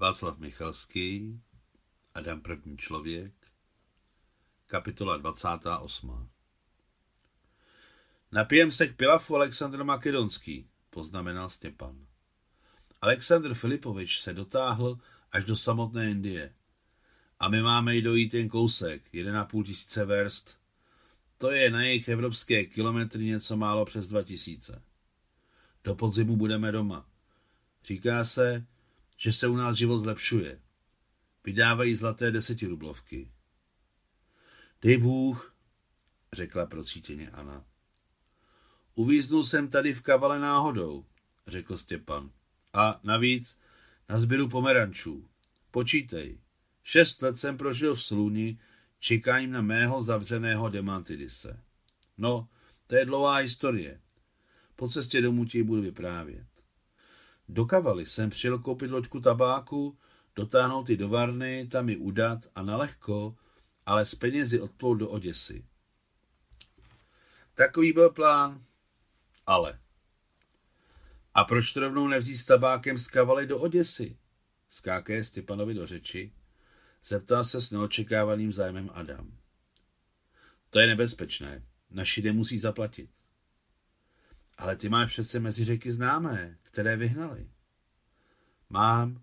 Václav Michalský, Adam první člověk, kapitola 28. Napijem se k pilafu Aleksandr Makedonský, poznamenal Stěpan. Aleksandr Filipovič se dotáhl až do samotné Indie. A my máme jí dojít jen kousek, půl tisíce verst. To je na jejich evropské kilometry něco málo přes dva tisíce. Do podzimu budeme doma. Říká se, že se u nás život zlepšuje. Vydávají zlaté desetirublovky. Dej Bůh, řekla procítěně Anna. Uvíznul jsem tady v kavale náhodou, řekl Stěpan. A navíc na sběru pomerančů. Počítej. Šest let jsem prožil v Sluni, čekáním na mého zavřeného Demantidise. No, to je dlouhá historie. Po cestě domů ti budu vyprávět. Do Kavaly jsem přijel koupit loďku tabáku, dotáhnout ji do Varny, tam ji udat a nalehko, ale s penězi odplout do Oděsy. Takový byl plán. Ale. A proč to rovnou nevzít s tabákem z Kavaly do Oděsy? Skáké Stepanovi do řeči. Zeptal se s neočekávaným zájmem Adam. To je nebezpečné. Naši nemusí zaplatit. Ale ty máš přece mezi řeky známé, které vyhnali. Mám.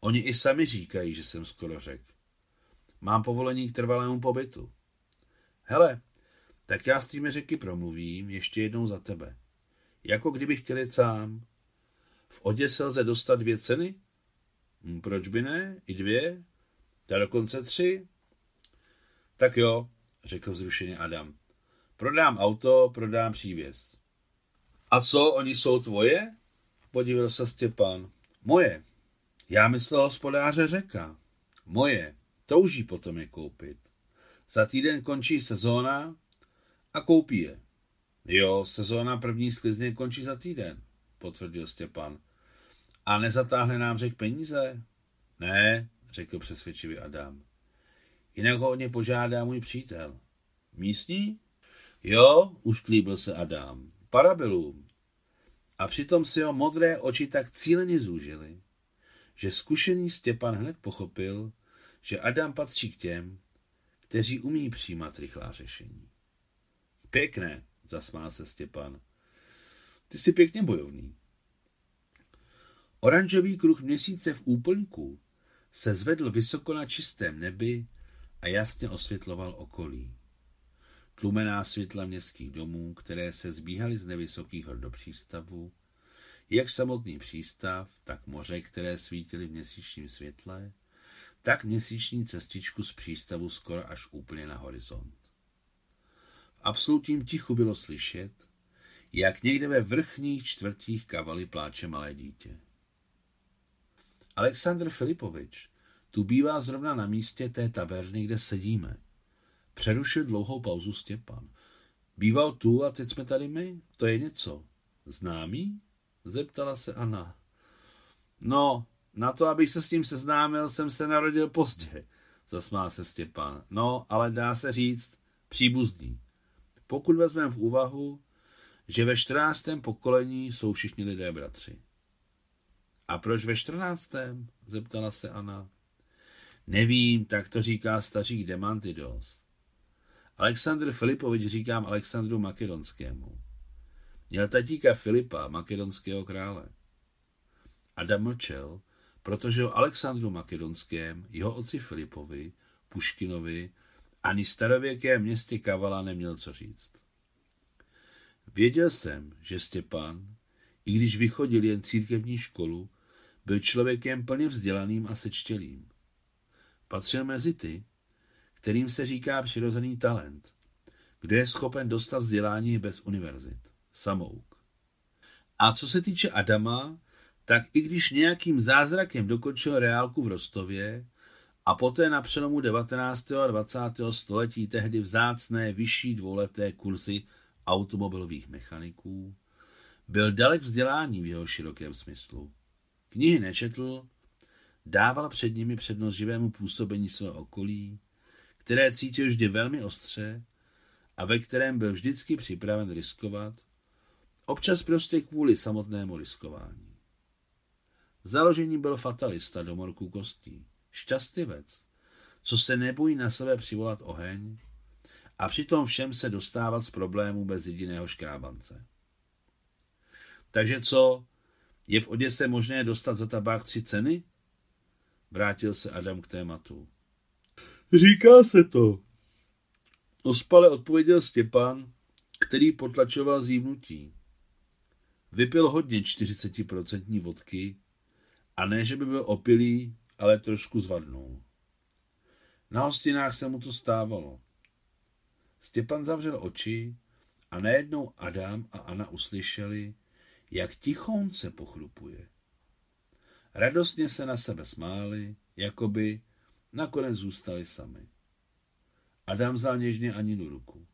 Oni i sami říkají, že jsem skoro řek. Mám povolení k trvalému pobytu. Hele, tak já s těmi řeky promluvím ještě jednou za tebe. Jako kdybych chtěl jít sám. V Odě se lze dostat dvě ceny? Hm, proč by ne? I dvě? Ta dokonce tři? Tak jo, řekl vzrušeně Adam. Prodám auto, prodám přívěs. A co, oni jsou tvoje? Podíval se Stěpan. Moje. Já myslel hospodáře řeka. Moje. Touží potom je koupit. Za týden končí sezóna a koupí je. Jo, sezóna první sklizně končí za týden, potvrdil Stěpan. A nezatáhne nám řek peníze? Ne, řekl přesvědčivý Adam. Jinak ho o ně požádá můj přítel. Místní? Jo, už klíbil se Adam. Parabelum. A přitom si ho modré oči tak cíleně zúžily, že zkušený Stěpan hned pochopil, že Adam patří k těm, kteří umí přijímat rychlá řešení. Pěkné, zasmál se Stěpan. Ty jsi pěkně bojovný. Oranžový kruh měsíce v úplňku se zvedl vysoko na čistém nebi a jasně osvětloval okolí. Tlumená světla městských domů, které se zbíhaly z nevysokých hor do přístavu, jak samotný přístav, tak moře, které svítily v měsíčním světle, tak měsíční cestičku z přístavu skoro až úplně na horizont. V absolutním tichu bylo slyšet, jak někde ve vrchních čtvrtích kavaly pláče malé dítě. Aleksandr Filipovič tu bývá zrovna na místě té taverny, kde sedíme. Přerušil dlouhou pauzu Stěpan. Býval tu a teď jsme tady my. To je něco. Známý? Zeptala se Anna. No, na to, abych se s tím seznámil, jsem se narodil pozdě, zasmál se Stěpan. No, ale dá se říct příbuzný. Pokud vezmeme v úvahu, že ve 14. pokolení jsou všichni lidé bratři. A proč ve 14. zeptala se Anna. Nevím, tak to říká stařík Demantidos. Aleksandr Filipovič říkám Alexandru Makedonskému. Měl tatíka Filipa, makedonského krále. Adam mlčel, protože o Alexandru Makedonském, jeho otci Filipovi, Puškinovi, ani starověkém městě Kavala neměl co říct. Věděl jsem, že Stěpan, i když vychodil jen církevní školu, byl člověkem plně vzdělaným a sečtělým. Patřil mezi ty, kterým se říká přirozený talent, kdo je schopen dostat vzdělání bez univerzit. Samouk. A co se týče Adama, tak i když nějakým zázrakem dokončil reálku v Rostově a poté na přelomu 19. a 20. století tehdy vzácné vyšší dvouleté kurzy automobilových mechaniků, byl dalek vzdělání v jeho širokém smyslu. Knihy nečetl, dával před nimi přednost živému působení svého okolí, které cítil vždy velmi ostře a ve kterém byl vždycky připraven riskovat, občas prostě kvůli samotnému riskování. Založení byl fatalista do morků kostí. Šťastivec, co se nebojí na sebe přivolat oheň a přitom všem se dostávat z problémů bez jediného škrábance. Takže co, je v Oděse možné dostat za tabák tři ceny? Vrátil se Adam k tématu. Říká se to. Ospale odpověděl Stěpan, který potlačoval zívnutí. Vypil hodně 40% vodky a ne, že by byl opilý, ale trošku zvadnou. Na hostinách se mu to stávalo. Stěpan zavřel oči a najednou Adam a Anna uslyšeli, jak tichonce pochlupuje. Radostně se na sebe smáli, jakoby nakonec zůstali sami. Adam vzal něžně Aninu ruku.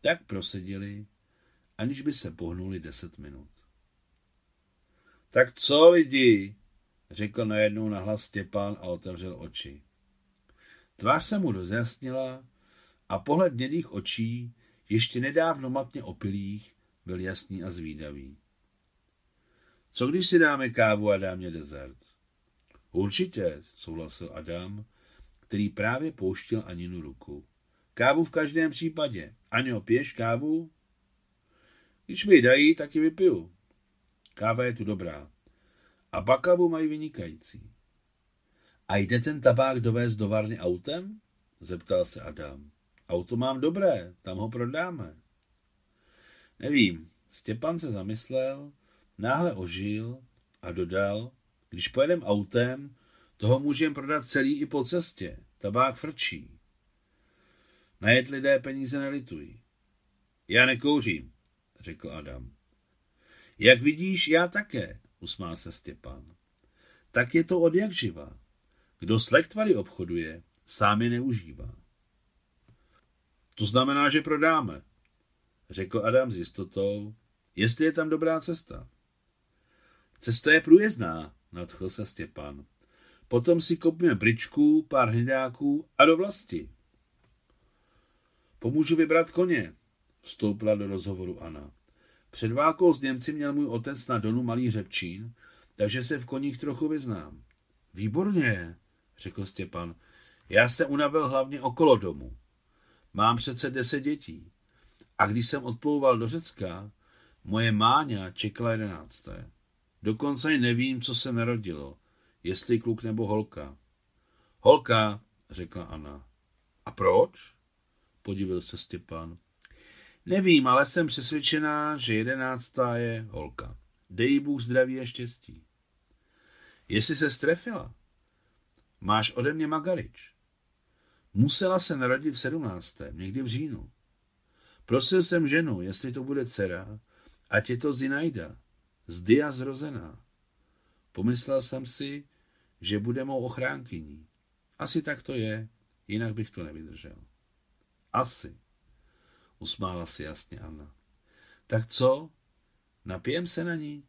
Tak proseděli, aniž by se pohnuli deset minut. Tak co lidi, řekl najednou nahlas Stěpán a otevřel oči. Tvář se mu rozjasnila a pohled hnědých očí, ještě nedávno matně opilých, byl jasný a zvídavý. Co když si dáme kávu a dámě dezert? Určitě, souhlasil Adam, který právě pouštěl Aninu ruku. Kávu v každém případě. Aňo, piješ kávu? Když mi ji dají, tak ji vypiju. Káva je tu dobrá. A bakavu mají vynikající. A jde ten tabák dovést do varny autem? Zeptal se Adam. Auto mám dobré, tam ho prodáme. Nevím, Stěpan se zamyslel, náhle ožil a dodal, když pojedem autem, toho můžeme prodat celý i po cestě. Tabák frčí. Najet lidé peníze nelitují. Já nekouřím, řekl Adam. Jak vidíš, já také, usmál se Stěpan. Tak je to od jak živa. Kdo s lektvary obchoduje, sám je neužívá. To znamená, že prodáme, řekl Adam s jistotou, jestli je tam dobrá cesta. Cesta je průjezdná, nadchl se Stěpan. Potom si koupíme bričku, pár hnědáků a do vlasti. Pomůžu vybrat koně, vstoupila do rozhovoru Anna. Před válkou s Němci měl můj otec na Donu malý řepčín, takže se v koních trochu vyznám. Výborně, řekl Stěpan. Já se unavil hlavně okolo domu. Mám přece deset dětí. A když jsem odplouval do Řecka, moje máňa čekala jedenácté. Dokonce ani nevím, co se narodilo, jestli kluk nebo holka. Holka, řekla Anna. A proč? Podivil se Stěpan. Nevím, ale jsem přesvědčená, že jedenáctá je holka. Dej Bůh zdraví a štěstí. Jestli se strefila, máš ode mě Magarič. Musela se narodit v sedmnáctém, někdy v říjnu. Prosil jsem ženu, jestli to bude dcera, ať je to Zinaida, z dia zrozená. Pomyslel jsem si, že bude mou ochránkyní. Asi tak to je, jinak bych to nevydržel. Asi, usmála si jasně Anna. Tak co? Napijem se na ní?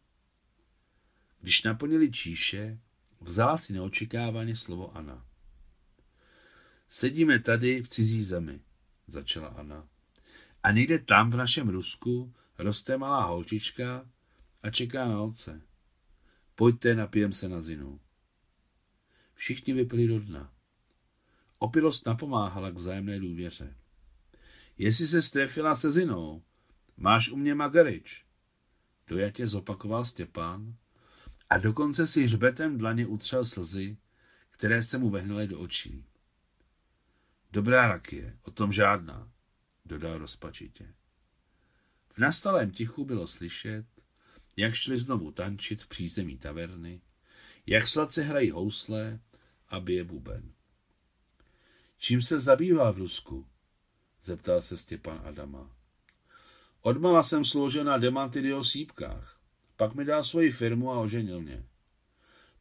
Když naplnili číše, vzala si neočekávaně slovo Anna. Sedíme tady v cizí zemi, začala Anna. A někde tam v našem Rusku roste malá holčička a čeká na otce. Pojďte, napijem se na zinu. Všichni vypili do dna. Opilost napomáhala k vzájemné důvěře. Jestli se strefila se zinou, máš u mě magarič. Dojatě zopakoval Stěpán a dokonce si hřbetem dlaně utřel slzy, které se mu vehnaly do očí. Dobrá rakie, o tom žádná, dodal rozpačitě. V nastalém tichu bylo slyšet, jak šli znovu tančit v přízemí taverny, jak sladce hrají housle a bije buben. Čím se zabývá v Rusku? zeptal se Stěpan Adama. Odmala jsem sloužil na demantidio sípkách. Pak mi dal svoji firmu a oženil mě.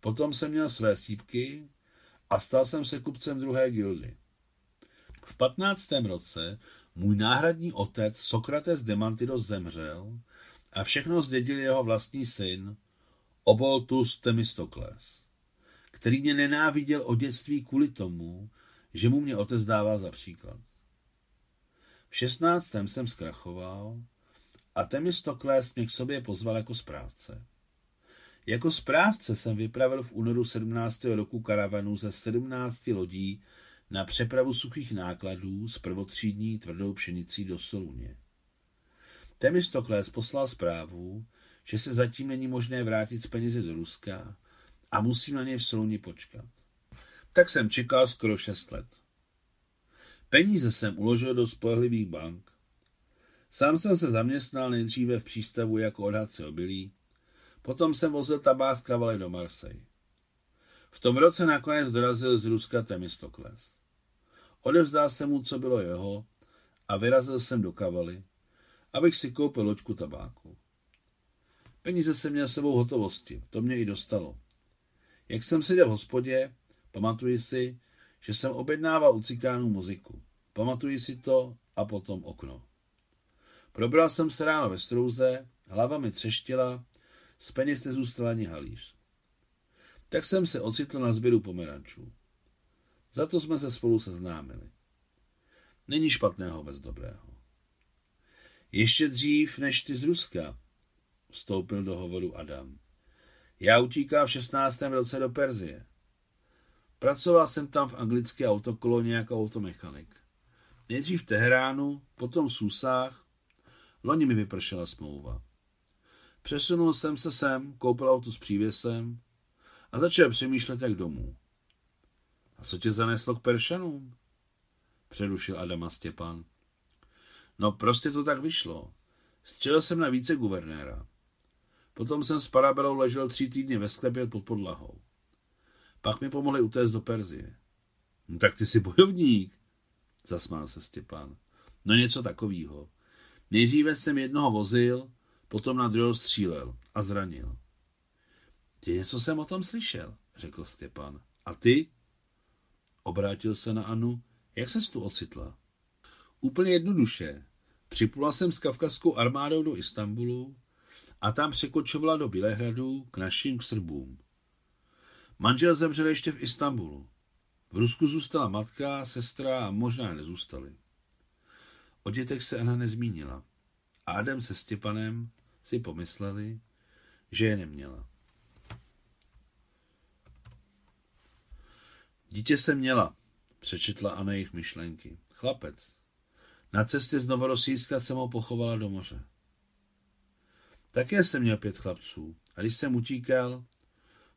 Potom jsem měl své sípky a stal jsem se kupcem druhé gildy. V patnáctém roce můj náhradní otec Sokrates Demantidos zemřel a všechno zdědil jeho vlastní syn Oboltus Temistokles, který mě nenáviděl od dětství kvůli tomu, že mu mě otec dává za příklad. V šestnáctém jsem zkrachoval a Temistokles mě k sobě pozval jako správce. Jako správce jsem vypravil v únoru 17. roku karavanu ze 17 lodí na přepravu suchých nákladů s prvotřídní tvrdou pšenicí do Soluně. Temistokles poslal zprávu, že se zatím není možné vrátit z penězi do Ruska a musím na něj v Soluni počkat. Tak jsem čekal skoro šest let. Peníze jsem uložil do spolehlivých bank. Sám jsem se zaměstnal nejdříve v přístavu jako odhadce obilí, potom jsem vozil tabák z kavaly do Marseille. V tom roce nakonec dorazil z Ruska Temistokles. Odevzdal jsem mu, co bylo jeho, a vyrazil jsem do kavaly, abych si koupil loďku tabáku. Peníze jsem měl sebou hotovosti, to mě i dostalo. Jak jsem seděl v hospodě, pamatuji si, že jsem objednával u cikánů muziku. Pamatuji si to a potom okno. Probral jsem se ráno ve strouze, hlava mi třeštila, z peněz nezůstal ani halíř. Tak jsem se ocitl na sběru pomerančů. Za to jsme se spolu seznámili. Není špatného bez dobrého. Ještě dřív než ty z Ruska, vstoupil do hovoru Adam. Já utíkám v 16. roce do Perzie. Pracoval jsem tam v anglické autokoloně jako automechanik. Nejdřív v Teheránu, potom v Susách. Loni mi vypršela smlouva. Přesunul jsem se sem, koupil auto s přívěsem a začal přemýšlet jak domů. A co tě zaneslo k Peršanům? Přerušil Adama Stěpan. No prostě to tak vyšlo. Střelil jsem na více guvernéra. Potom jsem s parabelou ležel tři týdny ve sklepě pod podlahou. Pak mi pomohli utéct do Perzie. No, tak ty jsi bojovník, zasmál se Stěpán. No něco takového. Nejdříve jsem jednoho vozil, potom na druhého střílel a zranil. Ty něco jsem o tom slyšel, řekl Stěpan. A ty? Obrátil se na Anu. Jak ses tu ocitla? Úplně jednoduše. Připlula jsem s kavkazskou armádou do Istanbulu a tam překočovala do Bělehradu k našim k Srbům. Manžel zemřel ještě v Istanbulu. V Rusku zůstala matka, sestra a možná nezůstali. O dětech se Anna nezmínila. Ádem se Stěpanem si pomysleli, že je neměla. Dítě se měla, přečetla Anna jejich myšlenky. Chlapec. Na cestě z Novorosijska jsem ho pochovala do moře. Také jsem měl pět chlapců a když jsem utíkal,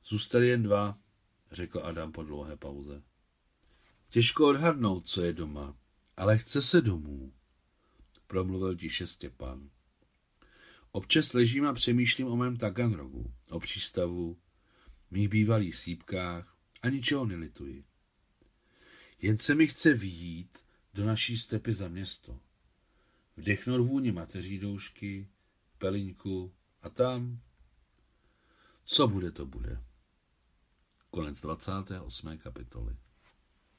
zůstali jen dva, řekl Adam po dlouhé pauze. Těžko odhadnout, co je doma, ale chce se domů, promluvil tiše Stěpan. Občas ležím a přemýšlím o mém Taganrogu, o přístavu, mých bývalých sípkách a ničeho nelituji. Jen se mi chce výjít do naší stepy za město. Vdechnout vůni mateří doušky, peliňku a tam, co bude, to bude. Konec 28. kapitoly.